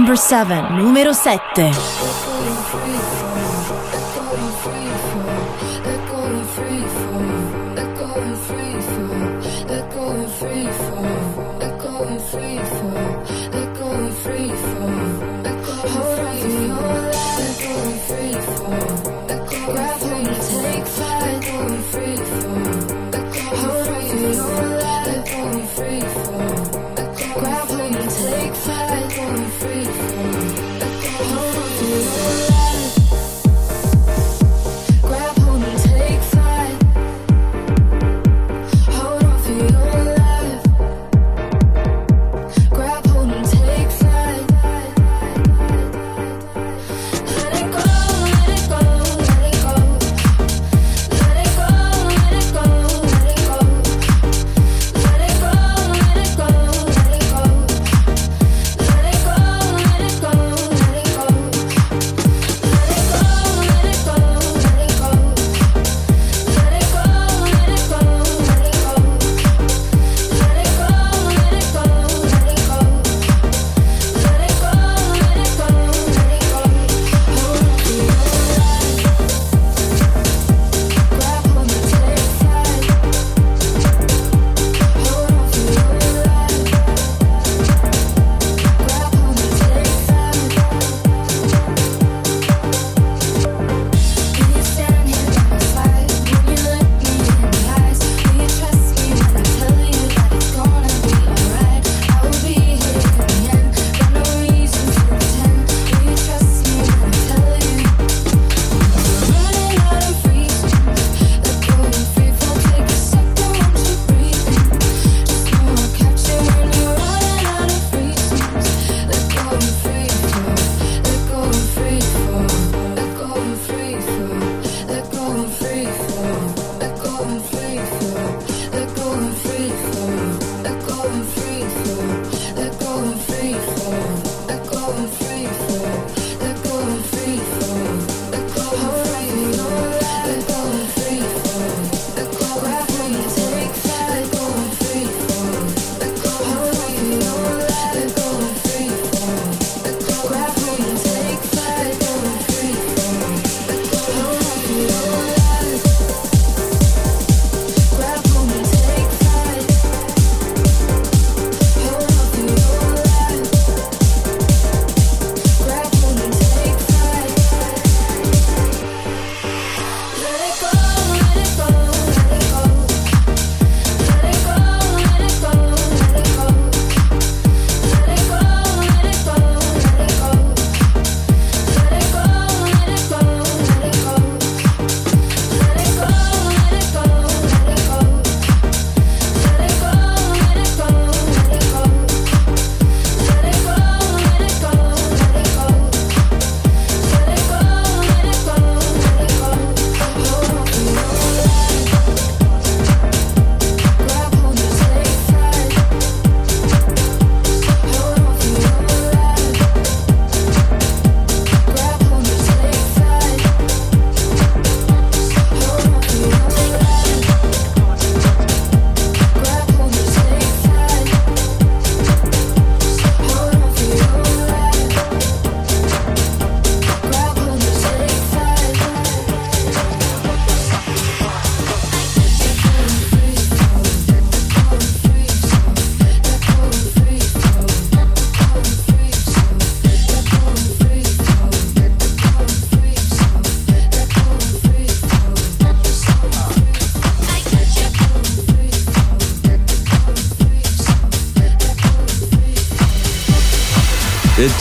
Number 7, numero 7.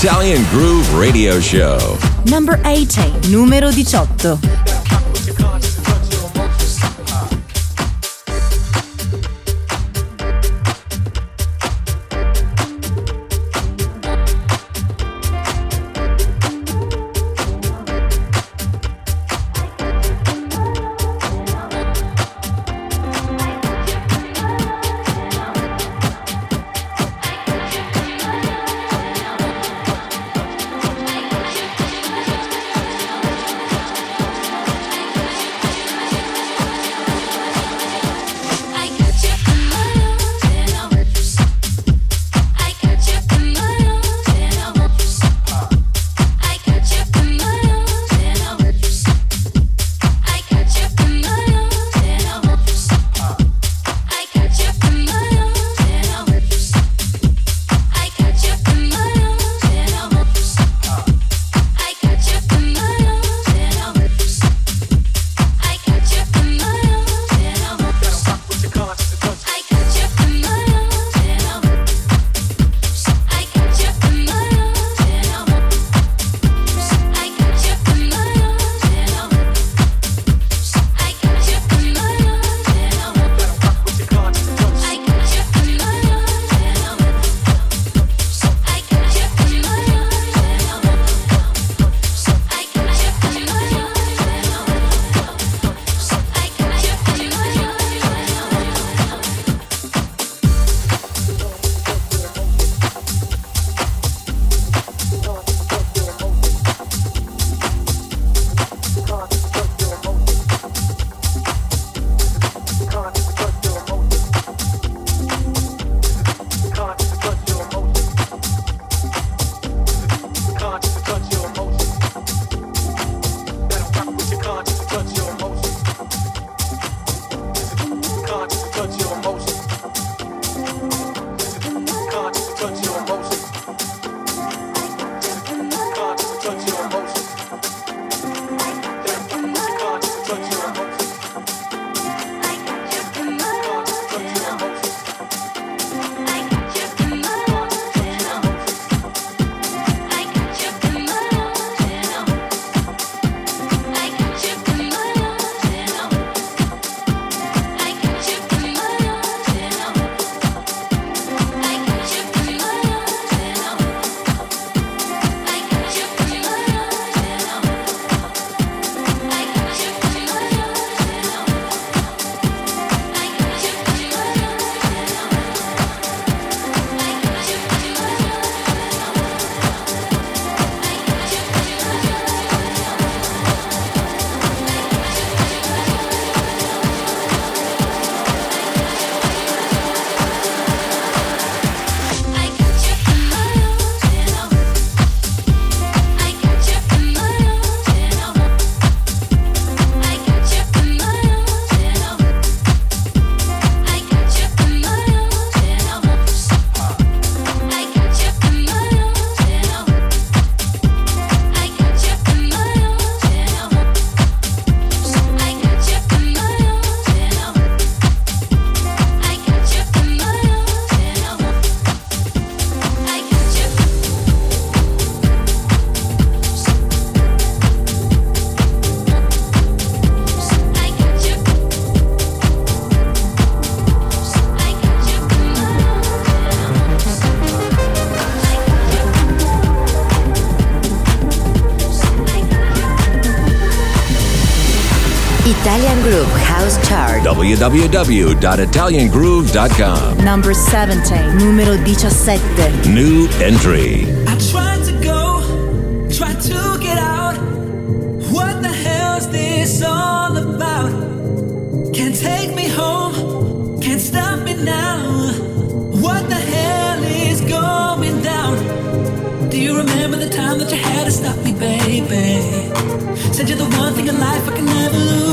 Italian Groove Radio Show. Number 18, numero 18. www.italiangroove.com. Number 17, numero 17. New entry. I tried to go, tried to get out. What the hell's this all about? Can't take me home, can't stop me now. What the hell is going down? Do you remember the time that you had to stop me, baby? Said you're the one thing in life I can never lose.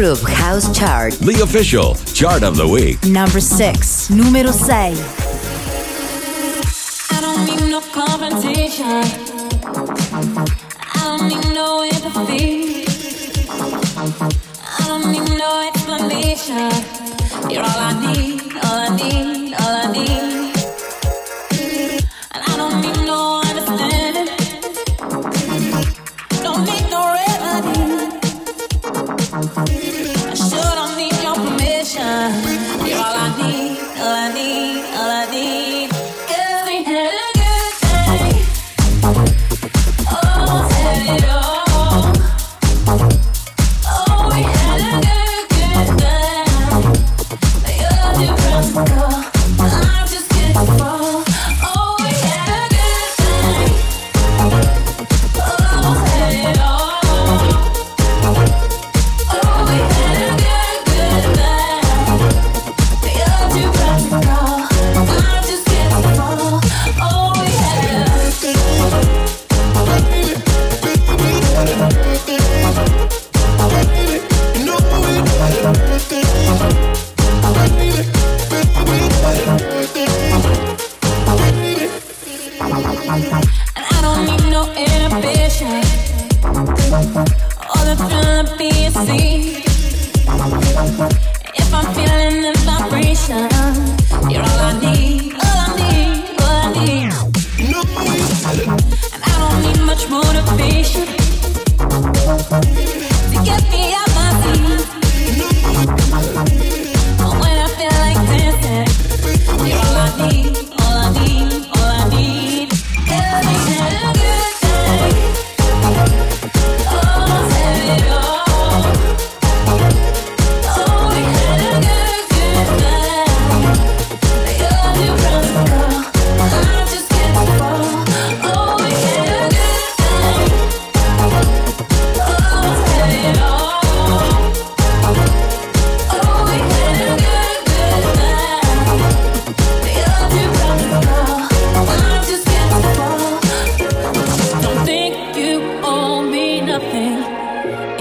Groove House Chart. The official chart of the week. Number 6. Número 6.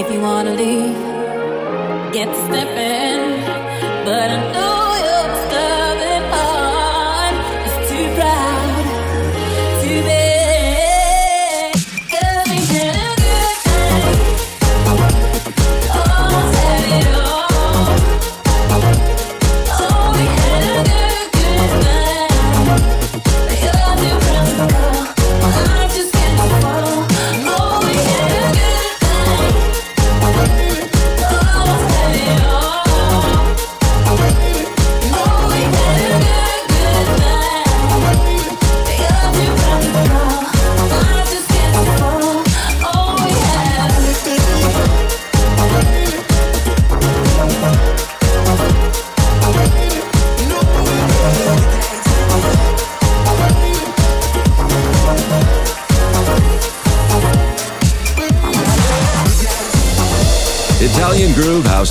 If you wanna leave, get stepping. But I know. you.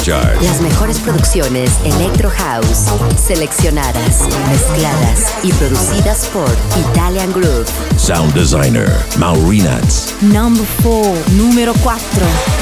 Las mejores producciones Electro House, seleccionadas, mezcladas y producidas por Italian Groove. Sound designer Maurinats. Number 4, numero 4.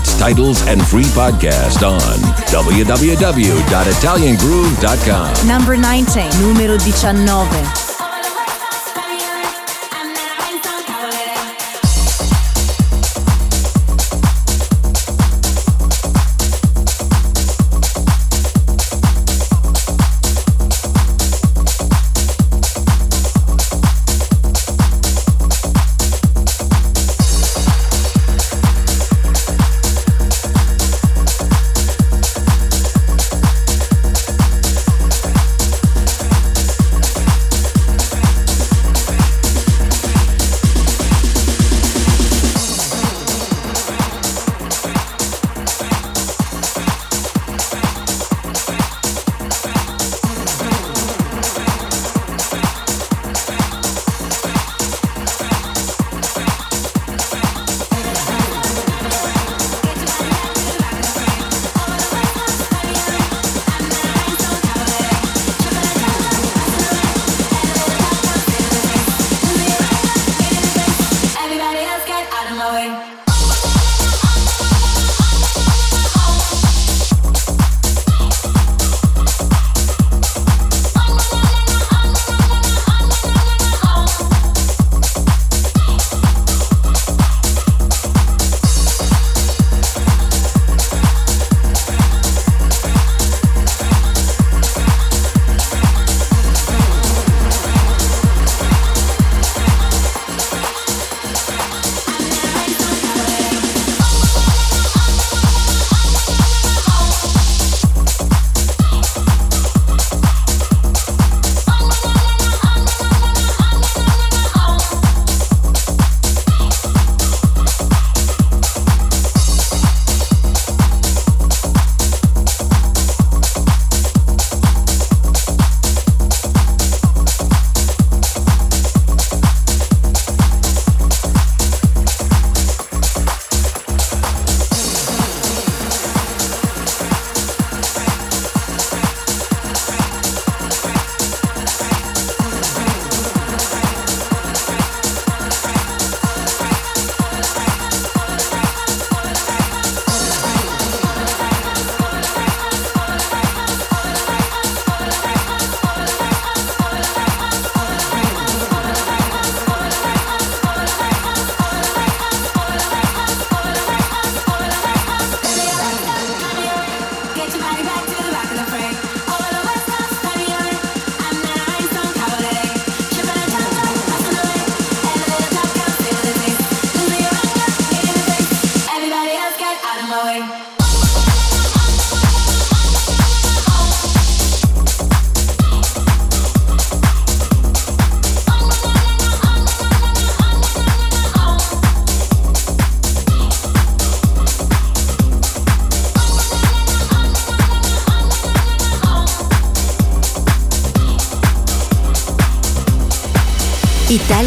Charts, titles, and free podcast on www.italiangroove.com. Number 19, numero 19.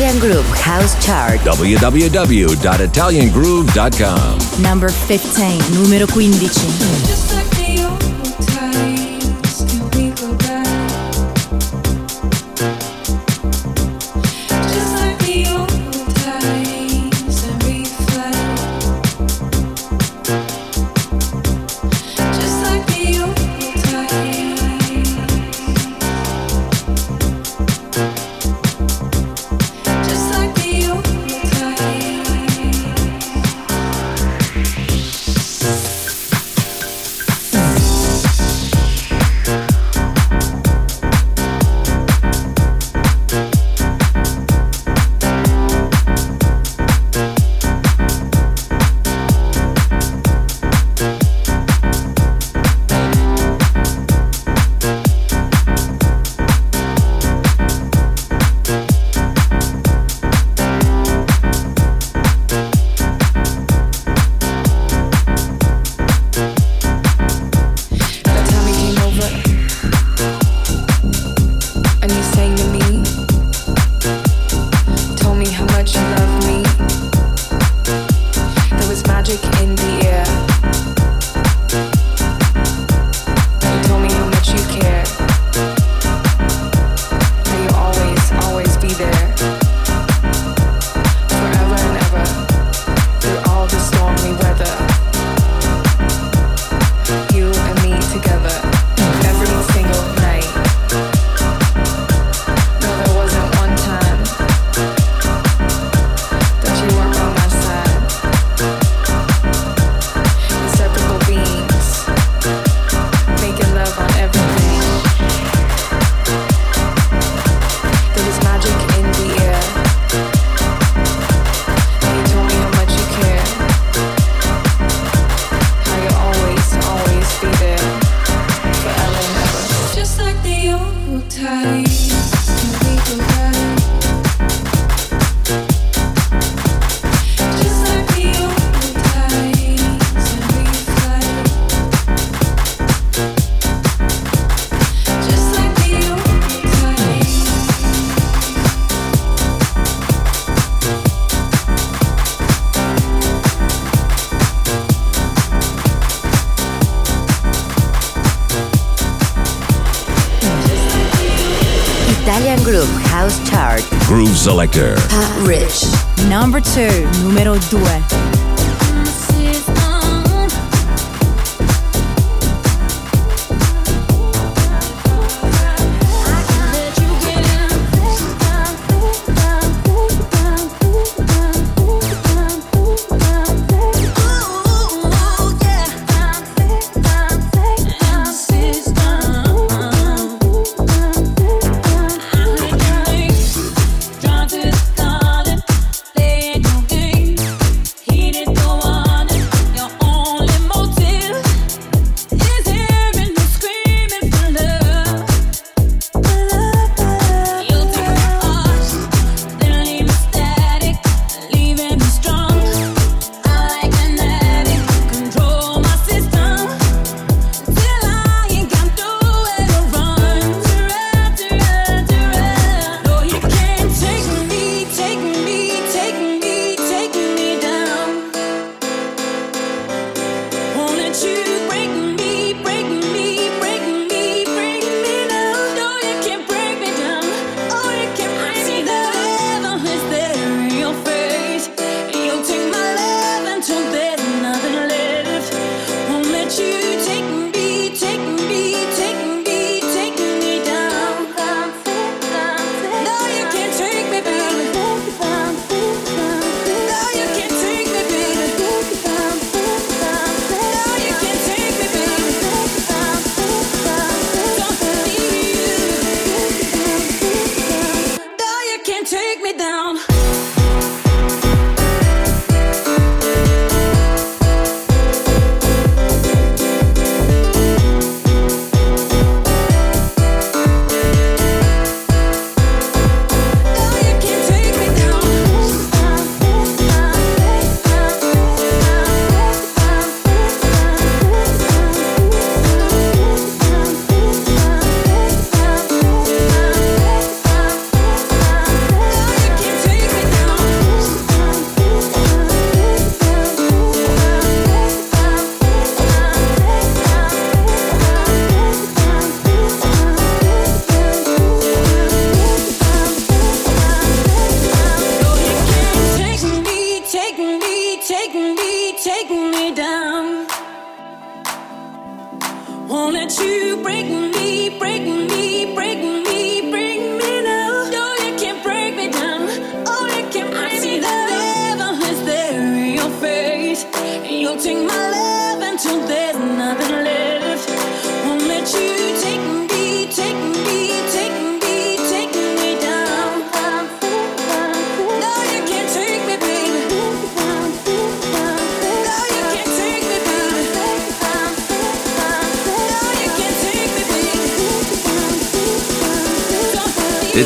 Italian Groove House Chart. www.italiangroove.com. Number 15. Numero 15. Selector. Pat Rich. Number 2. Numero due.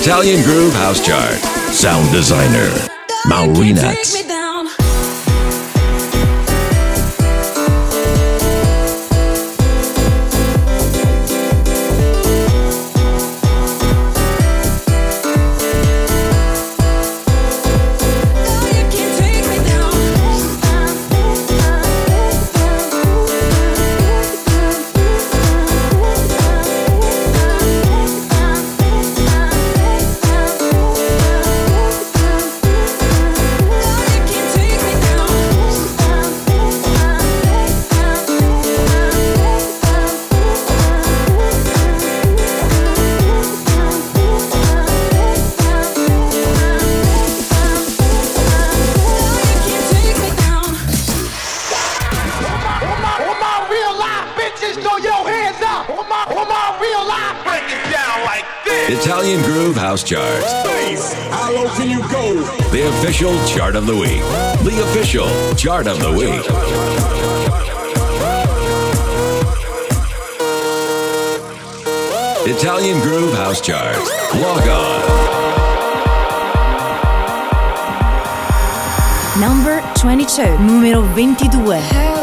Italian Groove House Chart. Sound designer, Maureenat. of the Week. The official Chart of the Week. Italian Groove House Chart. Log on. Number 22, numero 22.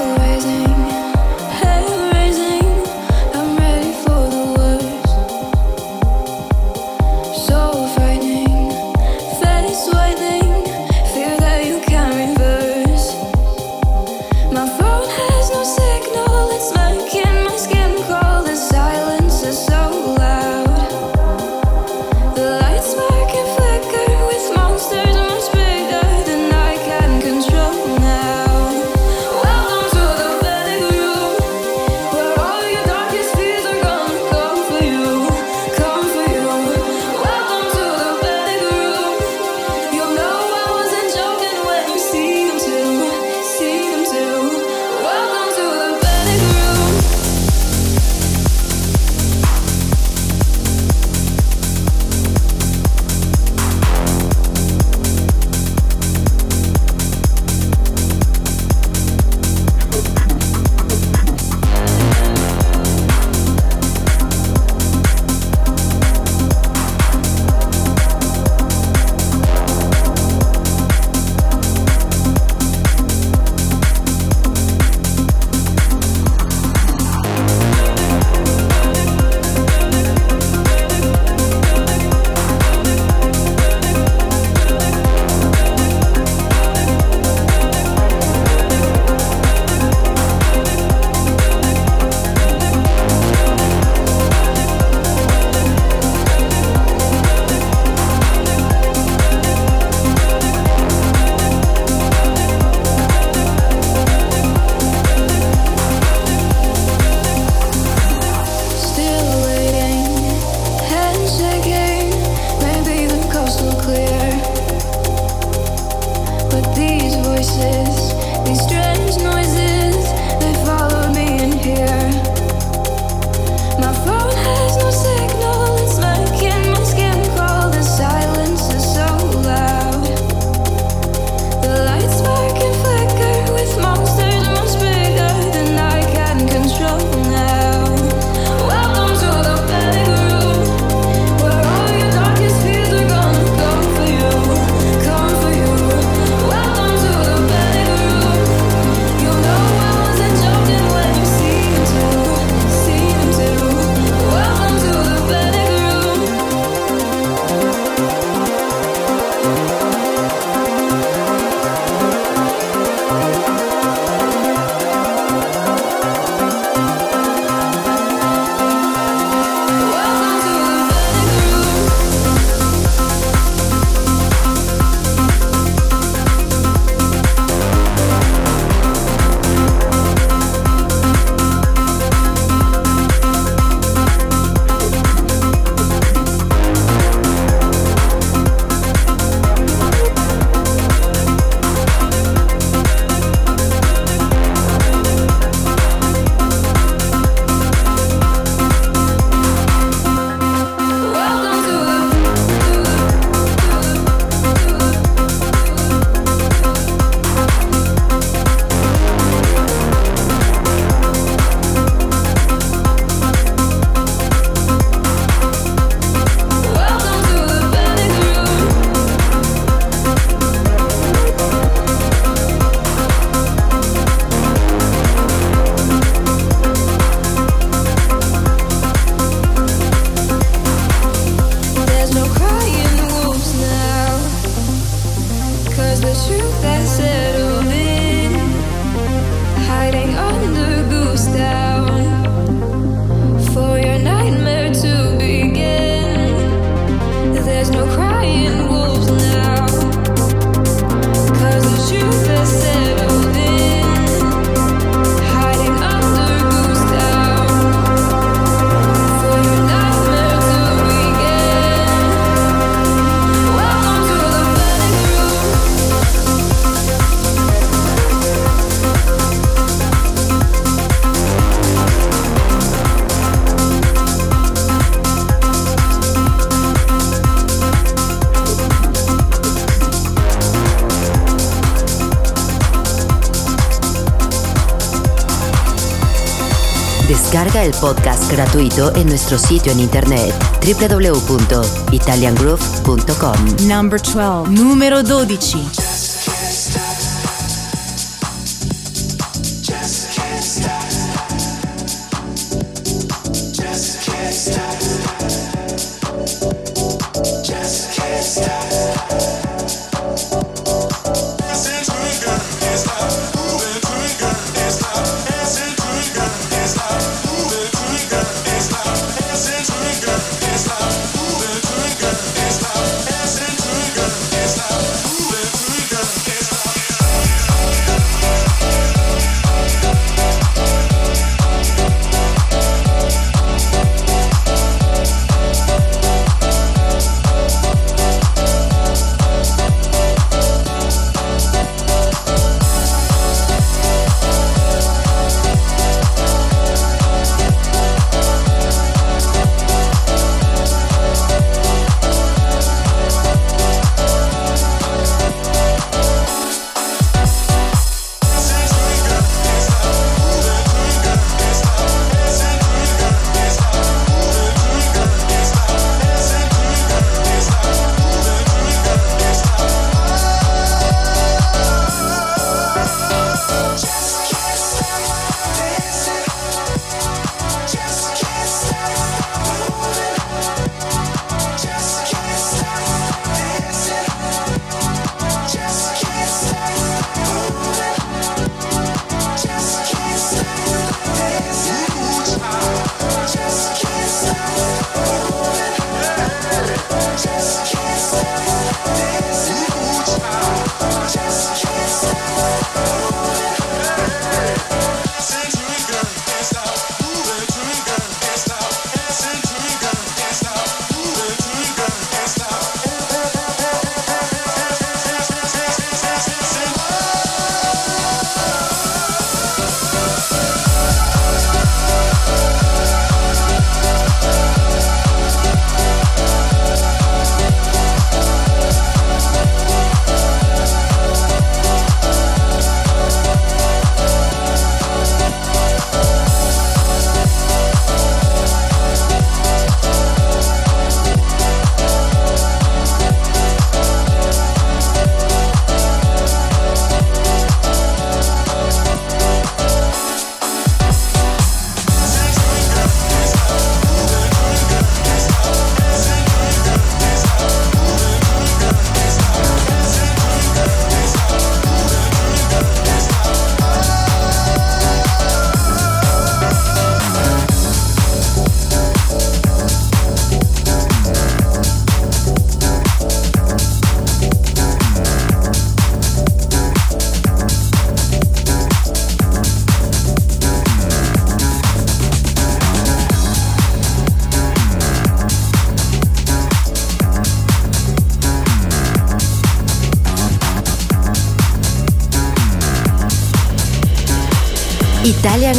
El podcast gratuito en nuestro sitio en internet www.italiangroove.com. Number 12. Numero 12.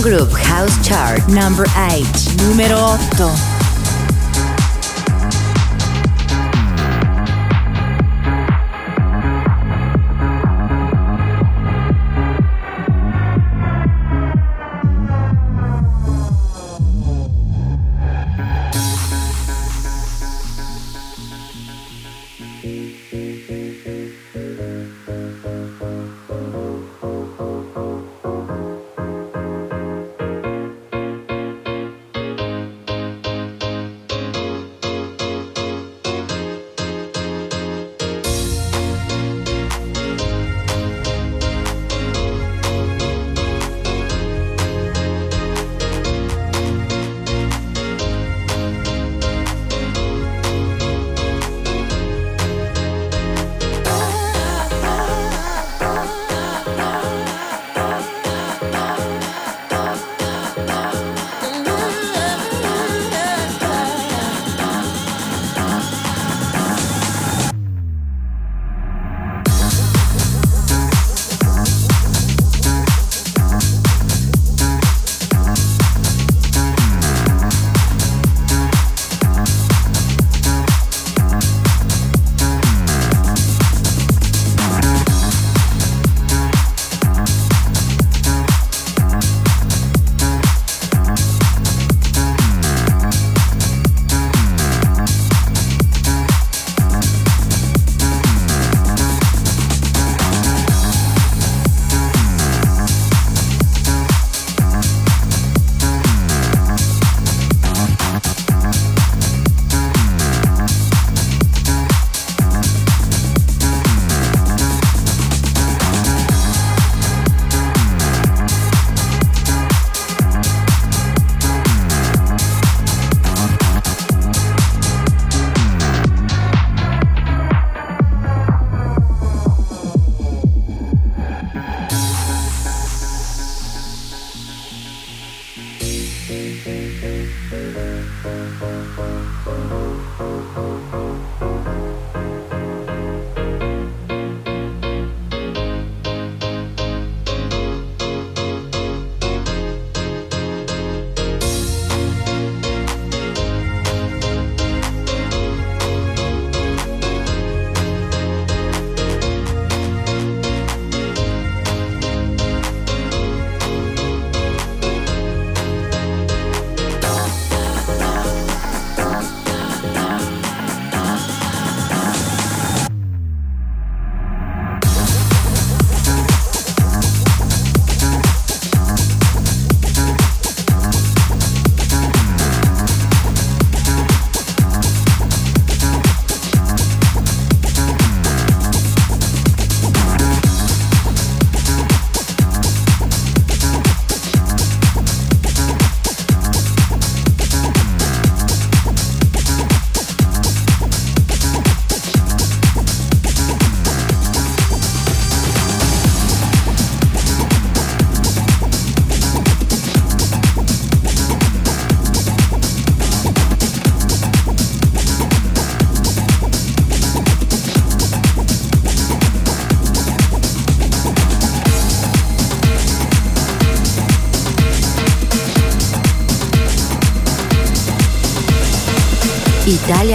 Groove House Chart. Number 8. Numero 8.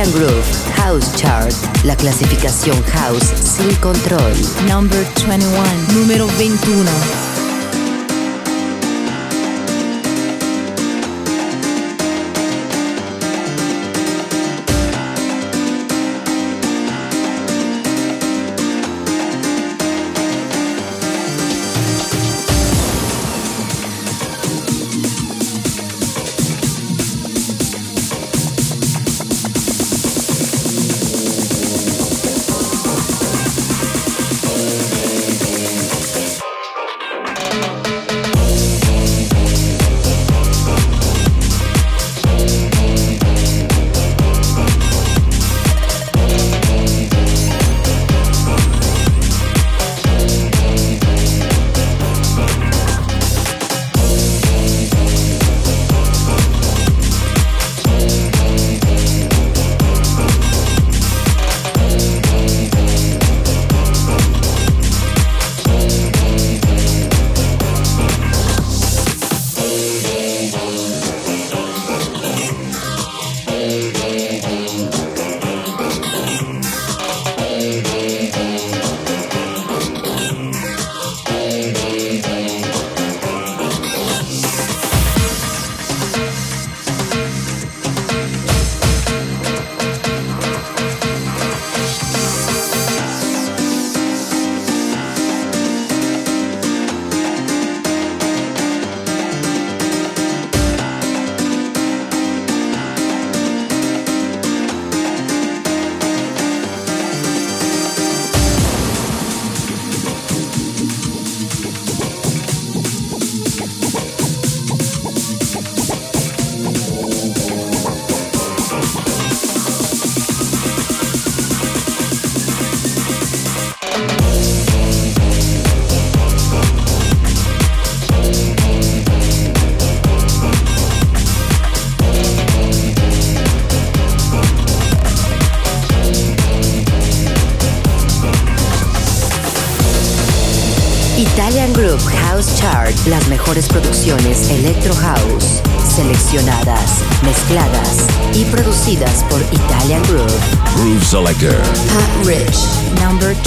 Italian Groove House Chart, la clasificación house sin control. Number 21. Numero 21.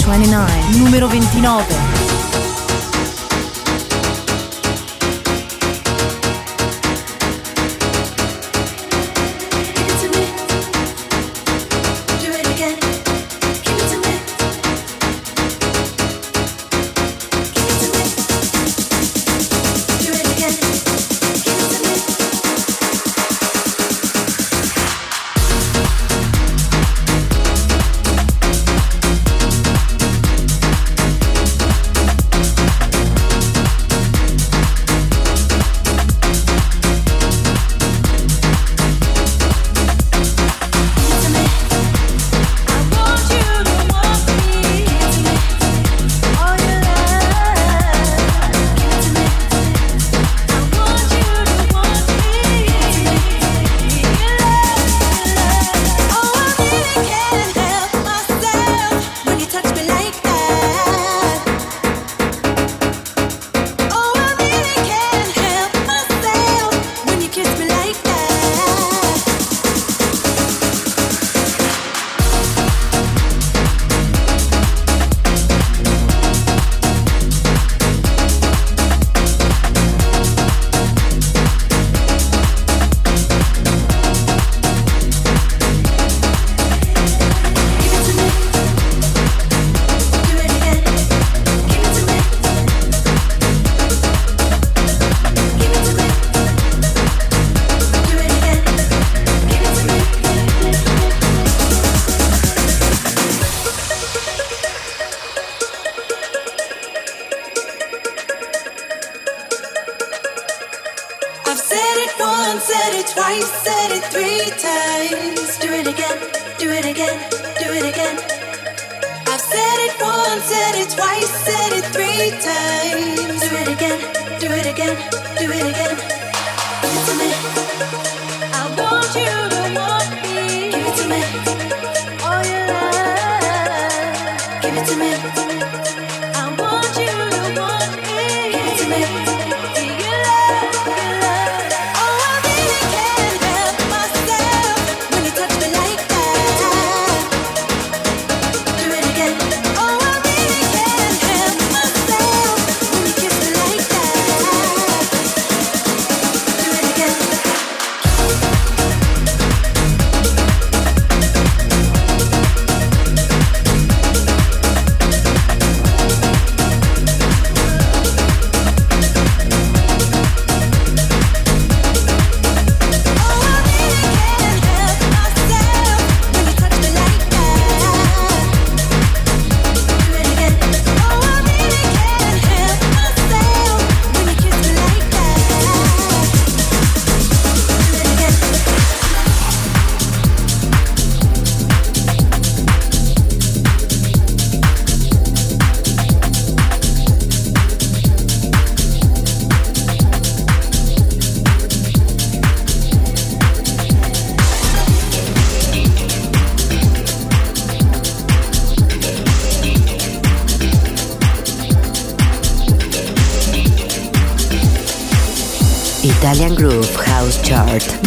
29. Numero 29.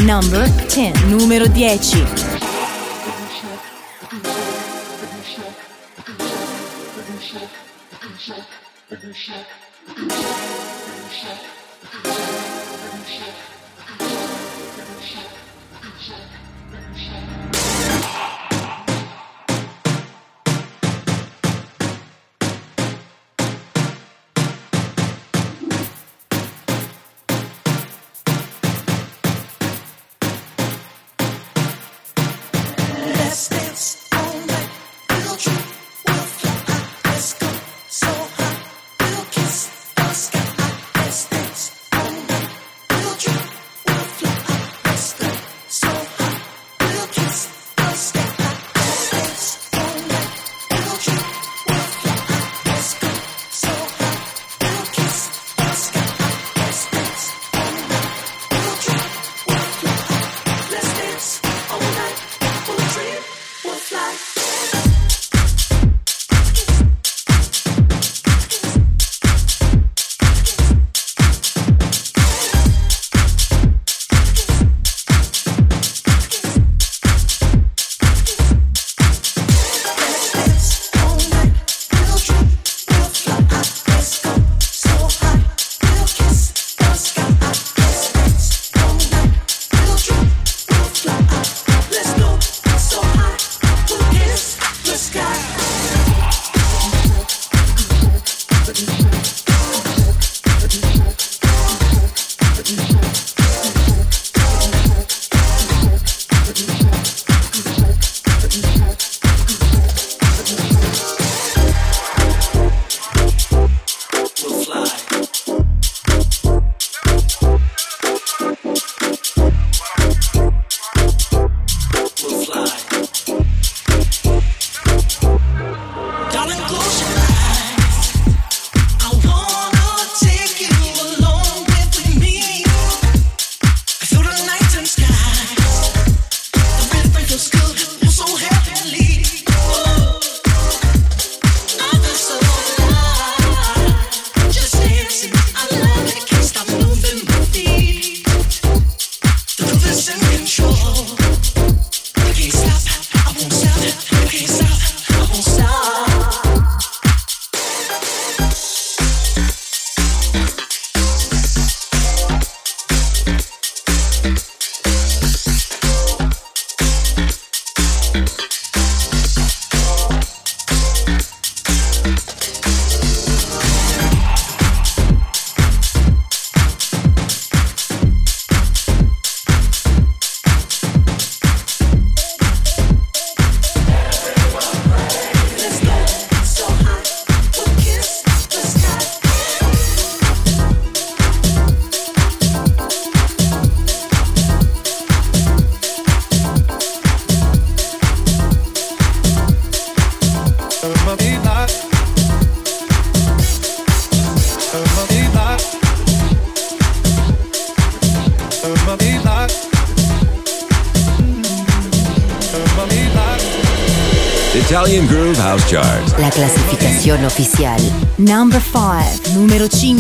Number 10. Numero 10.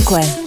5.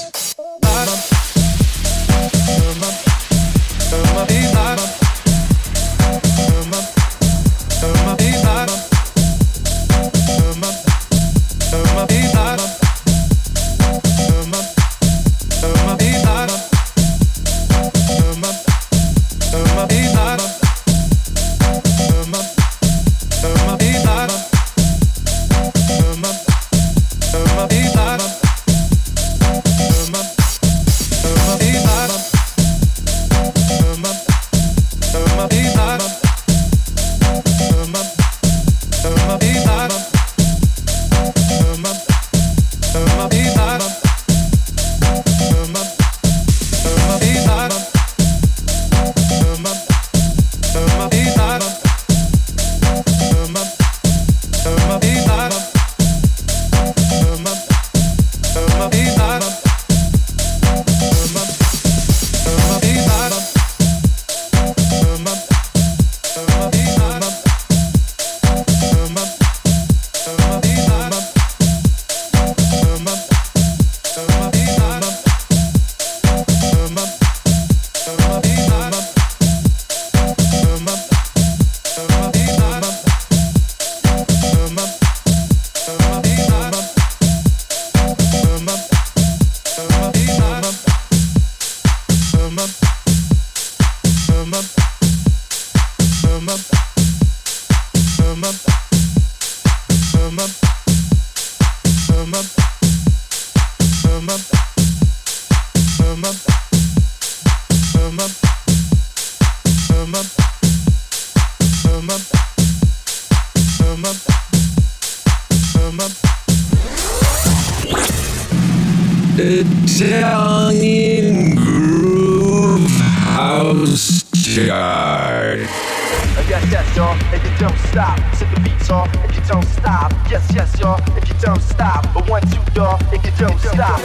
Italian Groove House Chart. Uh, yes, yes, y'all, and you don't stop. To the beat, y'all, if you don't stop. Yes, yes, y'all, if you don't stop. But one, two, y'all, if you don't stop.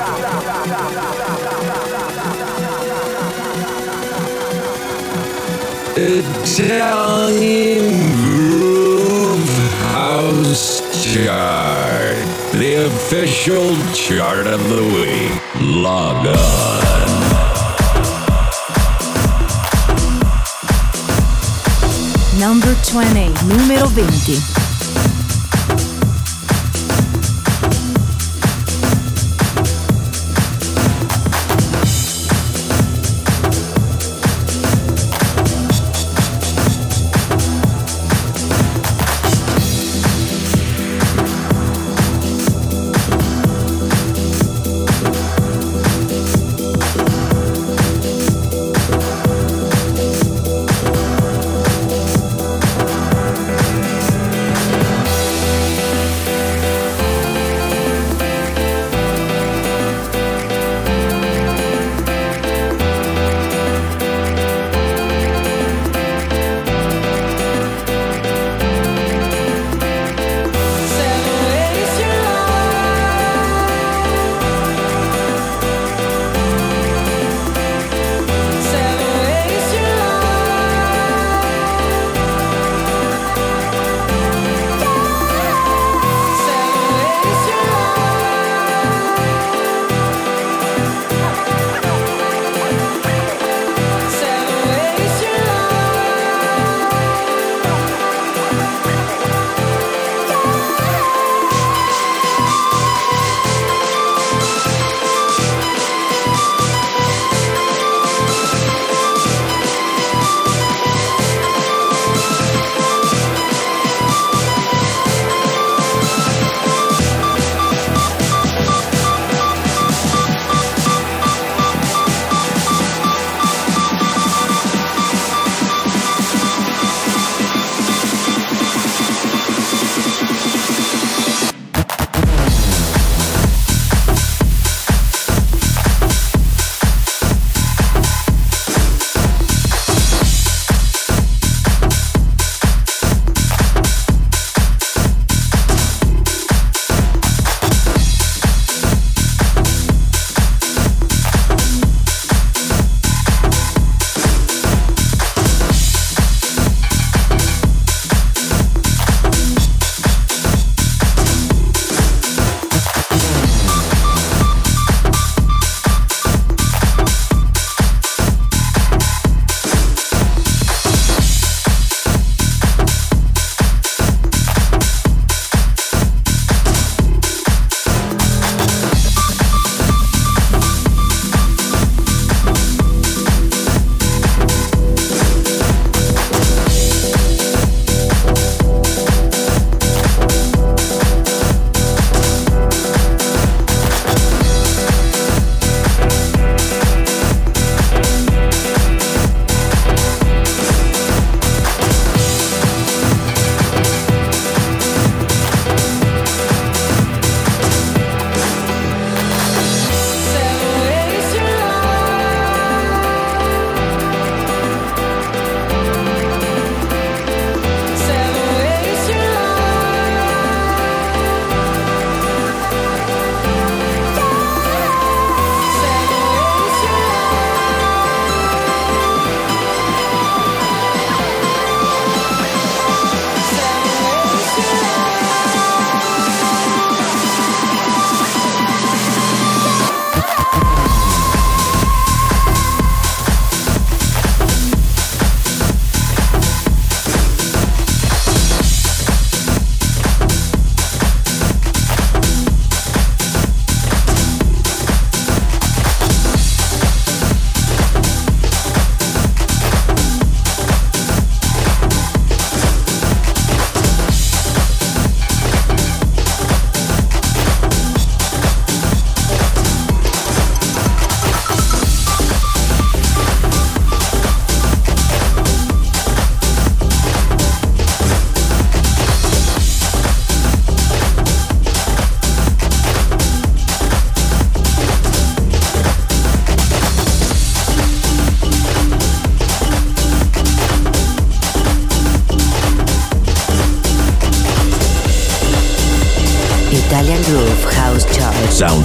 Italian Groove House Chart. The official chart of the week. Log on. Number 20, numero 20.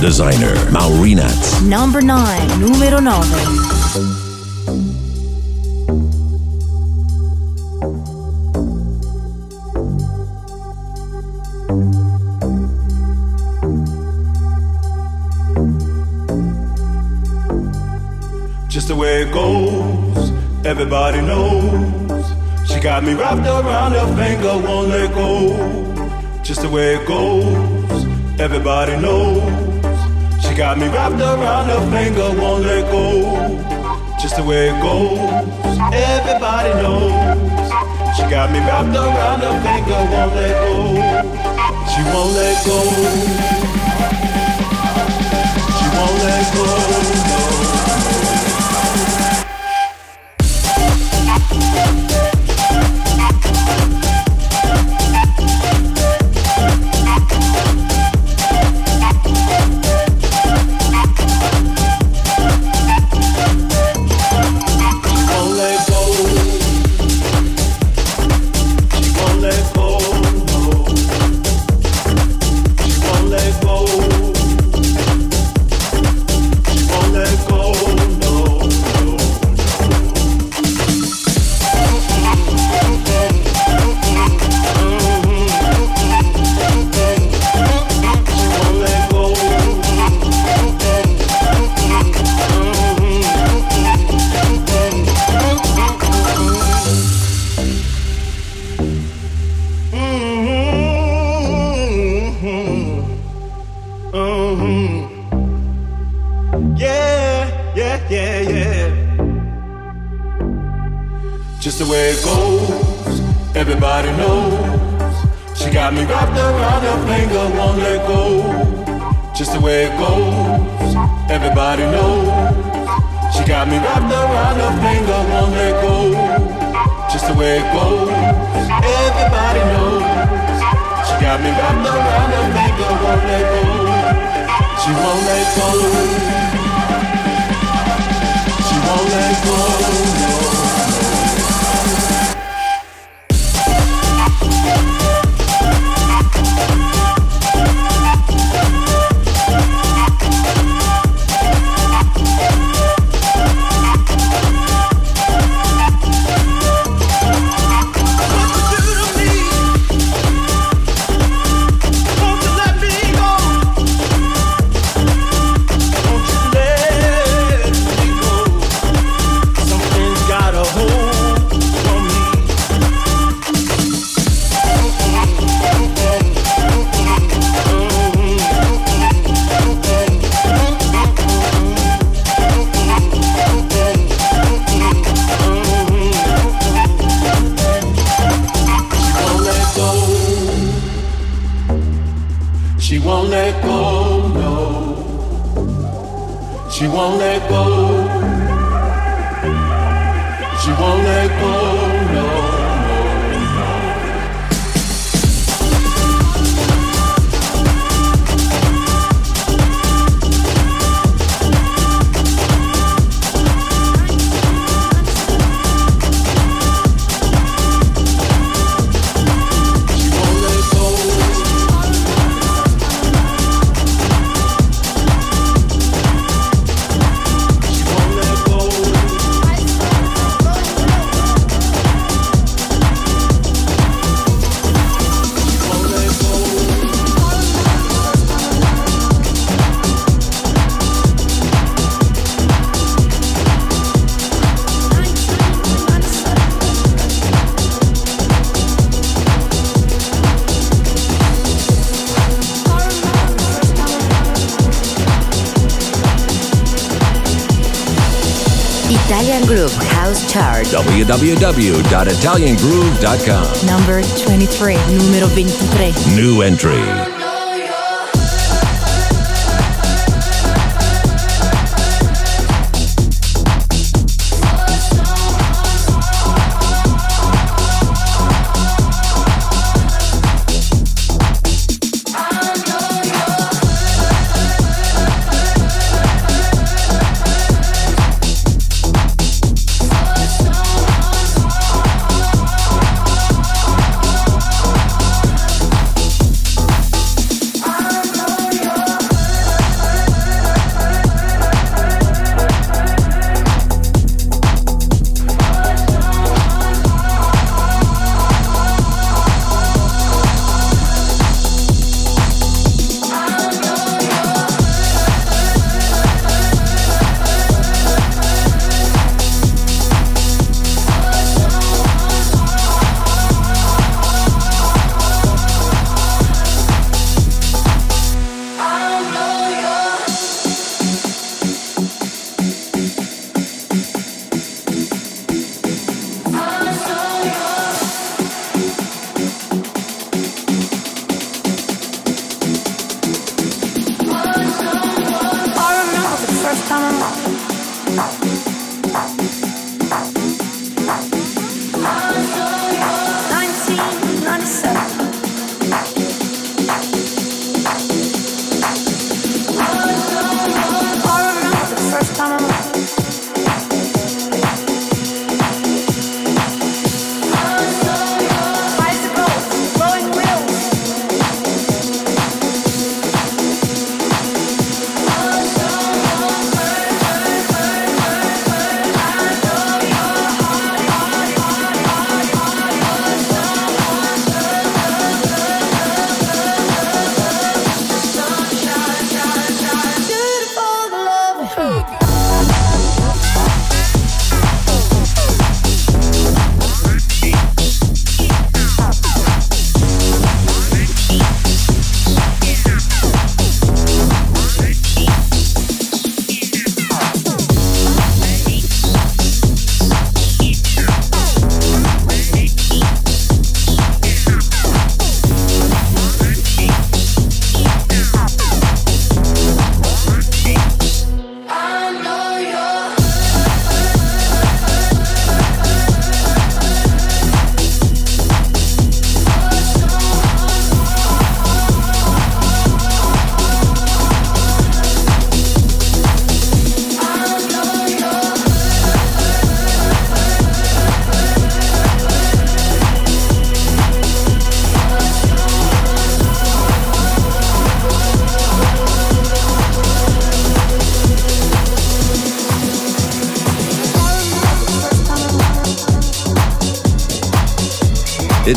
Designer Maurinats. Number 9, numero 9. Just the way it goes, everybody knows. She got me wrapped around her finger, won't let go. Just the way it finger, won't let go. Just the way it goes, everybody knows. She got me wrapped around her finger, won't let go. She won't let go. She won't let go. No. Mhm. Yeah, yeah, yeah, yeah. Just the way it goes, everybody knows. She got me wrapped around her finger, won't let go. Just the way it goes, everybody knows. She got me wrapped around her finger, won't let go. Just the way it goes, everybody knows. She got me wrapped around her finger, won't let go. She won't let go. She won't let go. www.italiangroove.com. Number 23, numero 23. New entry.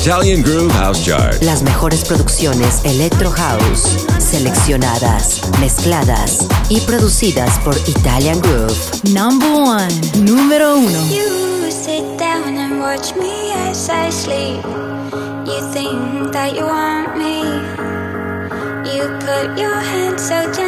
Italian Groove House Chart. Las mejores producciones Electro House, seleccionadas, mezcladas y producidas por Italian Groove. Number one, número uno. You sit down and watch me as I sleep. You think that you want me. You put your hand so down.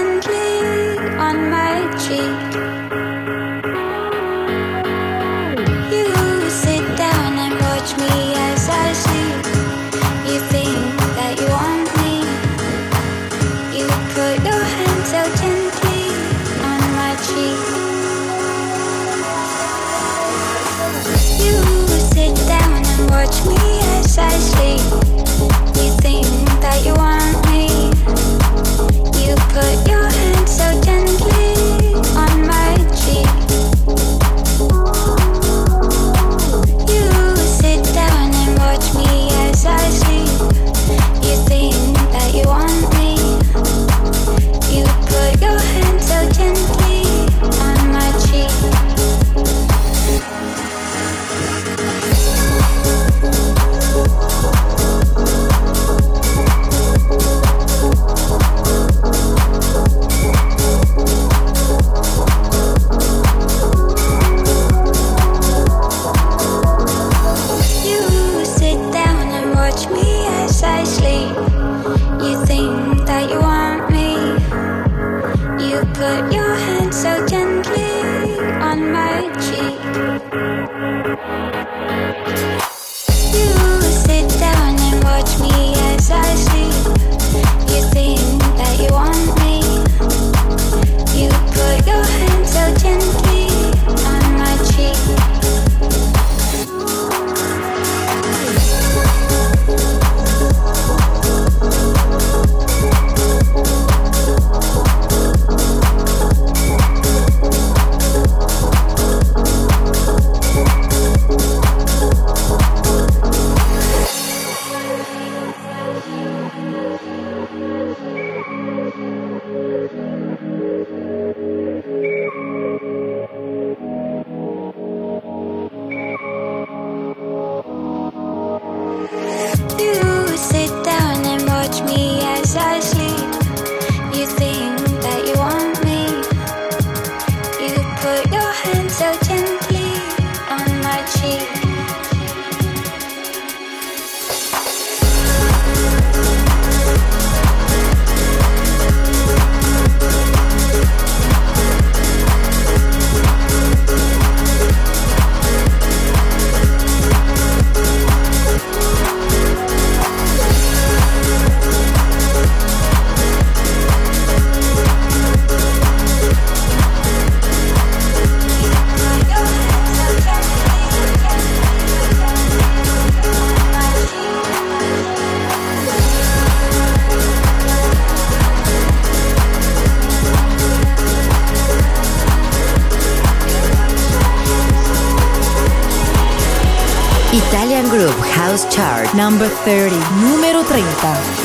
Chart. Number 30. Número 30.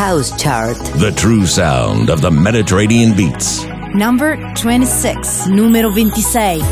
House Chart. The true sound of the Mediterranean beats. Number 26. Numero 26.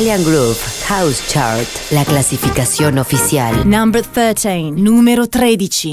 Italian Groove House Chart, la clasificación oficial. Number 13, número 13.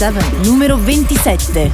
7, numero 27.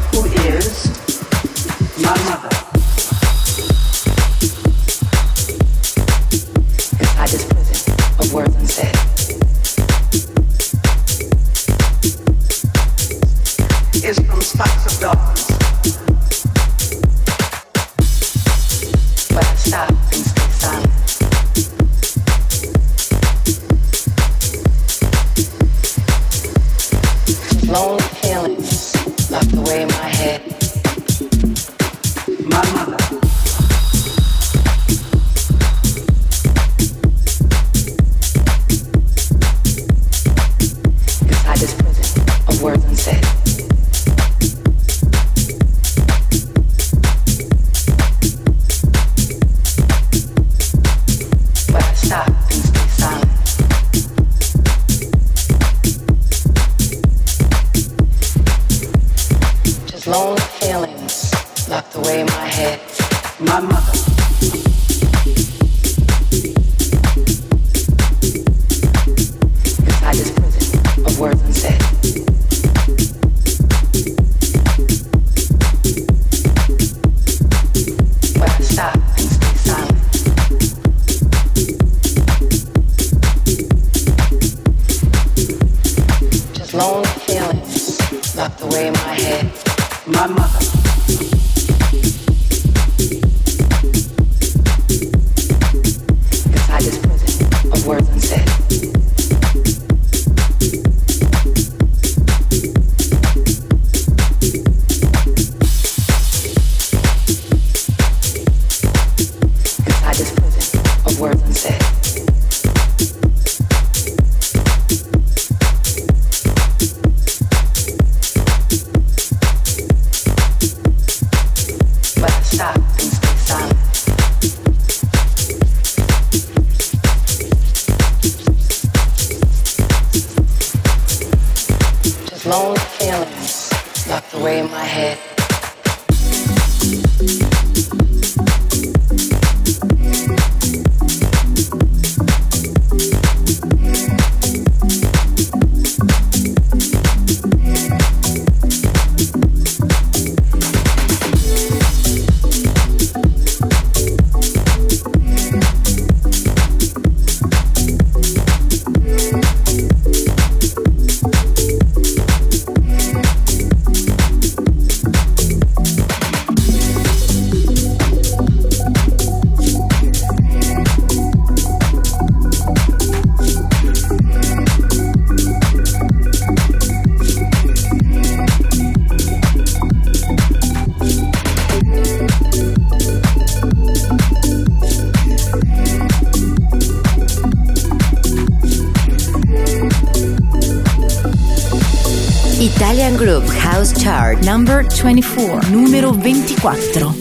24, numero 24.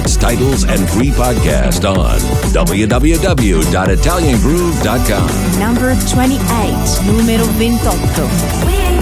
House Charts titles and free podcast on www.italiangroove.com. Number 28, numero 28.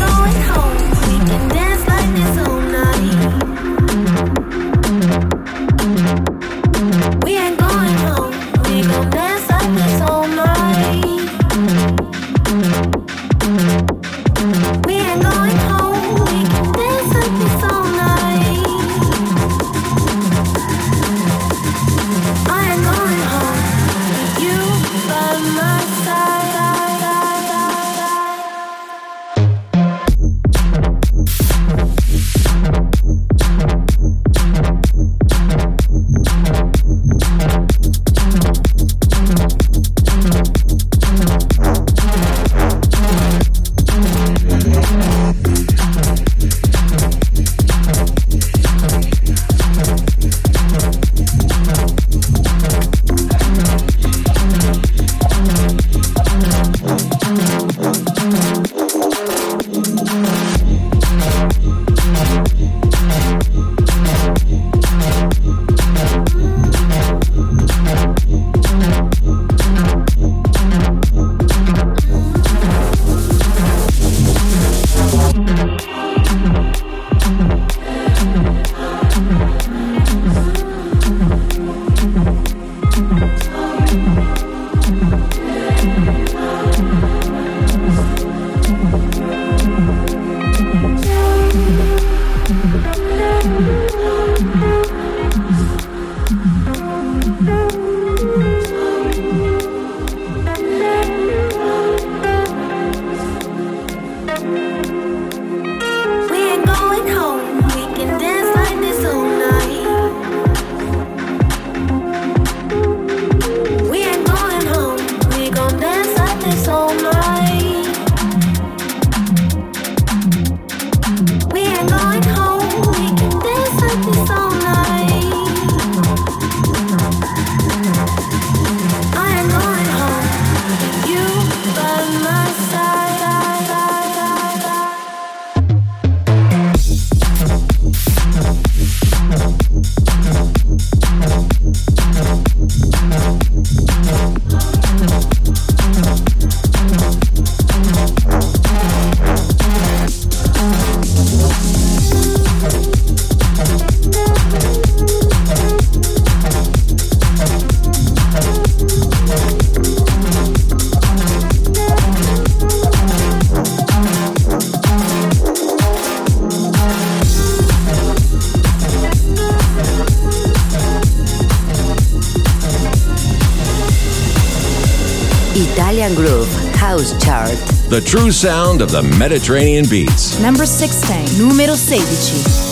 The true sound of the Mediterranean beats. Number 16, numero 16.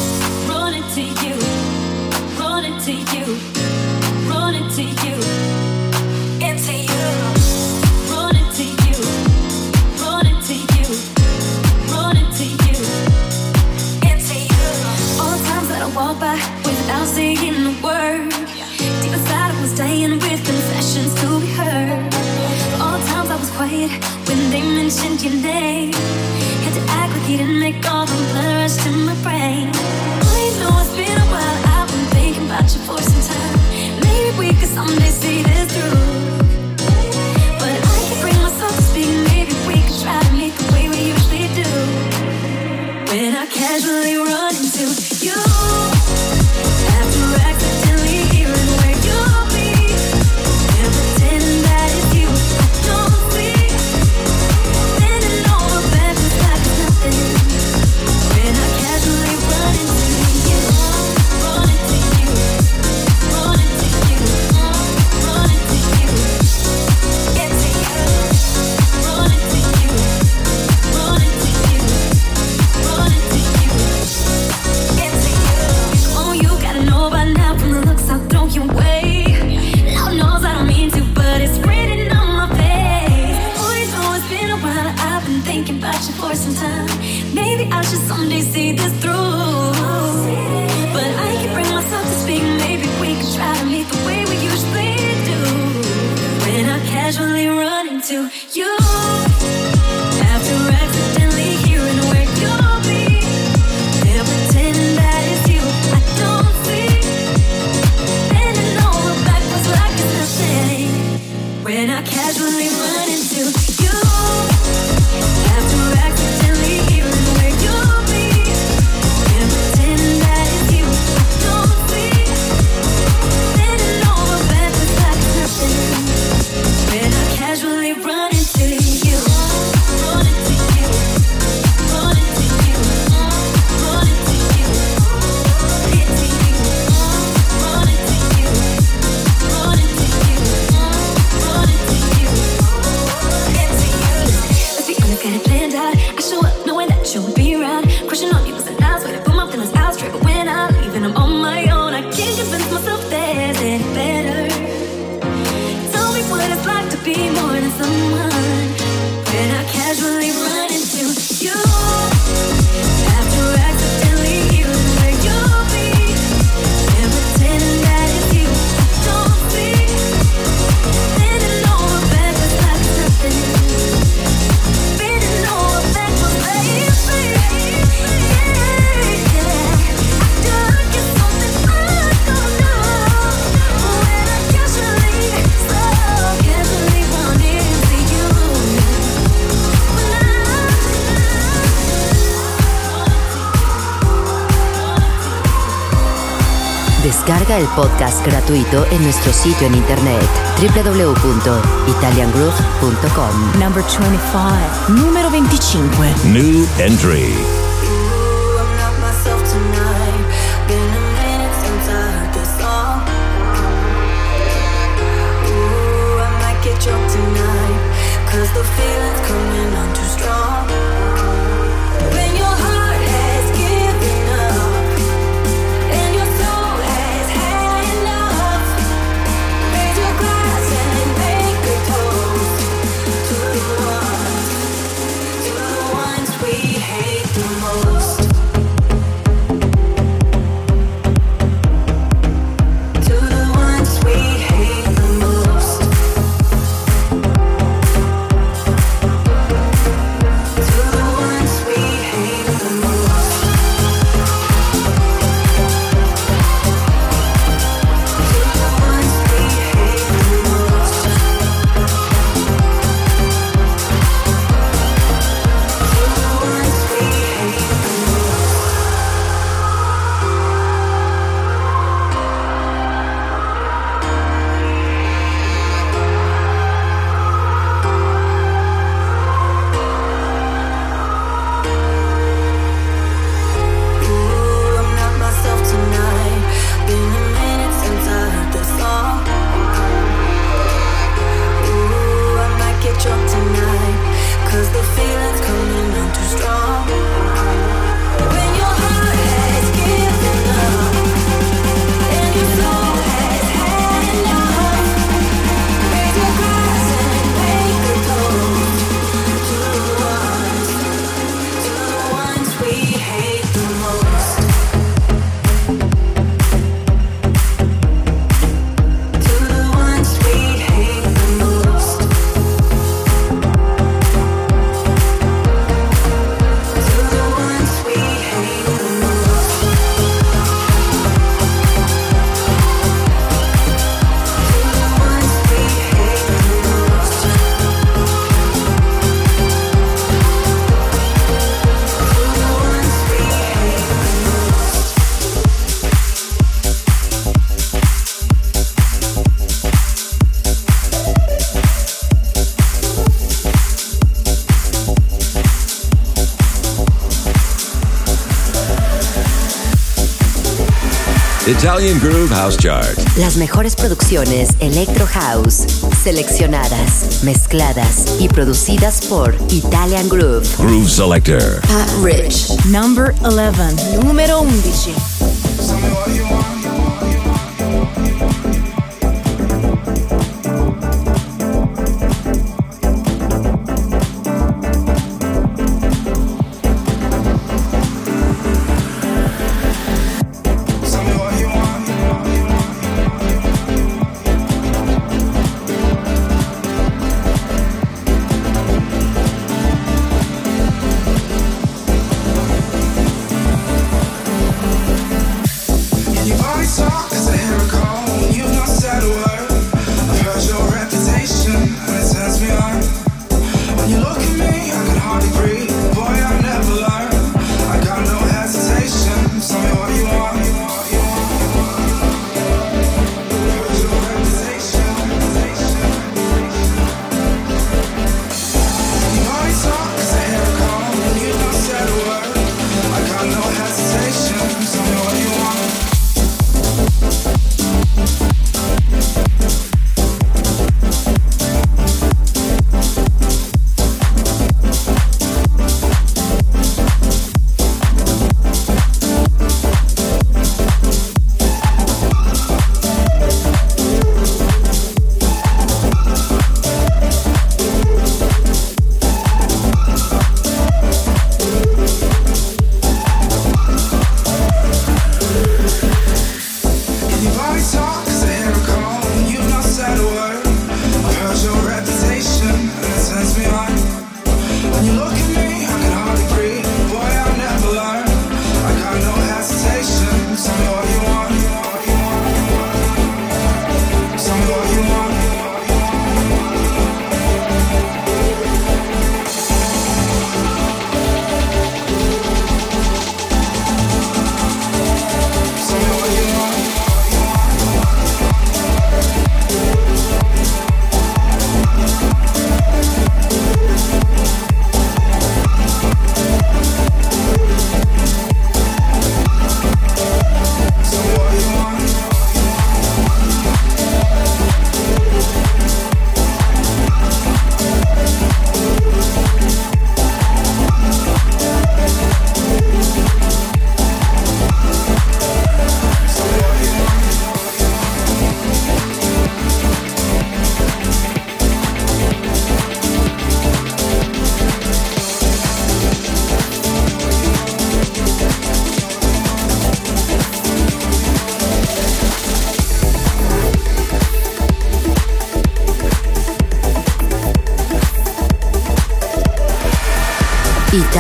El podcast gratuito en nuestro sitio en internet www.italiangroove.com. Number 25. Número 25. New entry. Cause the feeling's coming on too strong Italian Groove House Chart. Las mejores producciones Electro House, seleccionadas, mezcladas y producidas por Italian Groove. Groove Selector. Pat Rich. Number 11. Número 11.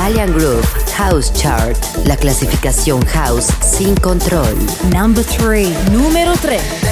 Italian Group House Chart, la clasificación house sin control. Number 3. Número 3.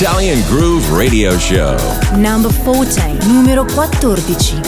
Italian Groove Radio Show. Number 14, numero 14.